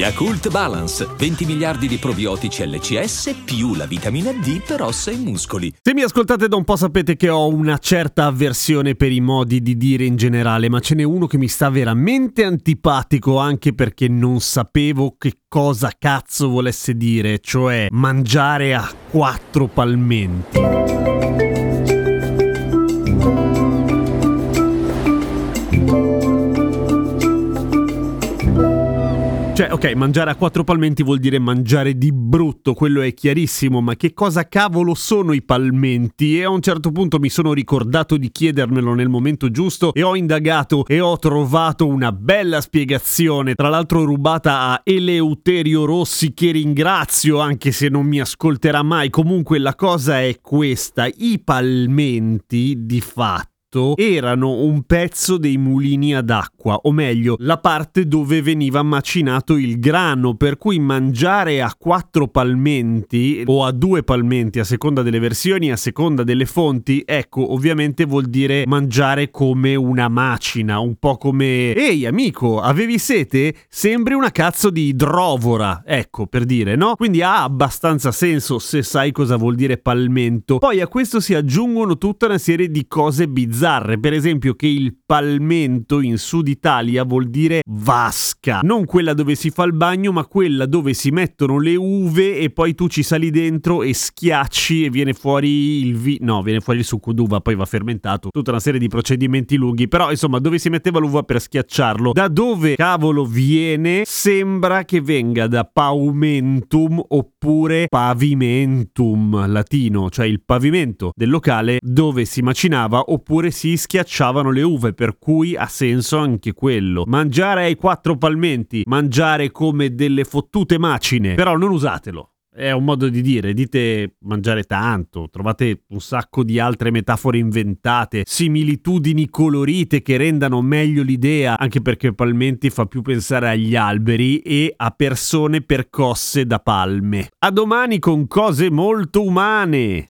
Yakult Balance, 20 miliardi di probiotici LCS più la vitamina D per ossa e muscoli. Se mi ascoltate da un po' sapete che ho una certa avversione per i modi di dire in generale, ma ce n'è uno che mi sta veramente antipatico anche perché non sapevo che cosa cazzo volesse dire, cioè mangiare a quattro palmenti. Cioè, ok, mangiare a quattro palmenti vuol dire mangiare di brutto, quello è chiarissimo, ma che cosa cavolo sono i palmenti? E a un certo punto mi sono ricordato di chiedermelo nel momento giusto e ho indagato e ho trovato una bella spiegazione, tra l'altro rubata a Eleuterio Rossi che ringrazio anche se non mi ascolterà mai. Comunque la cosa è questa, i palmenti di fatto erano un pezzo dei mulini ad acqua, o meglio, la parte dove veniva macinato il grano, per cui mangiare a quattro palmenti o a due palmenti a seconda delle versioni, a seconda delle fonti, ecco, ovviamente vuol dire mangiare come una macina, un po' come Ehi amico, avevi sete? Sembri una cazzo di idrovora, ecco, per dire, no? Quindi ha abbastanza senso se sai cosa vuol dire palmento. Poi a questo si aggiungono tutta una serie di cose bizzarre bizzarre, per esempio che il palmento in Sud Italia vuol dire vasca, non quella dove si fa il bagno, ma quella dove si mettono le uve e poi tu ci sali dentro e schiacci e viene fuori il vi- no, viene fuori il succo d'uva, poi va fermentato, tutta una serie di procedimenti lunghi, però insomma, dove si metteva l'uva per schiacciarlo, da dove cavolo viene? Sembra che venga da paumentum oppure pavimentum latino, cioè il pavimento del locale dove si macinava oppure si schiacciavano le uve, per cui ha senso anche quello. Mangiare ai quattro palmenti, mangiare come delle fottute macine, però non usatelo. È un modo di dire, dite mangiare tanto, trovate un sacco di altre metafore inventate, similitudini colorite che rendano meglio l'idea, anche perché palmenti fa più pensare agli alberi e a persone percosse da palme. A domani con cose molto umane!